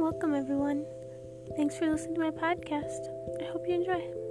welcome, everyone. Thanks for listening to my podcast. I hope you enjoy.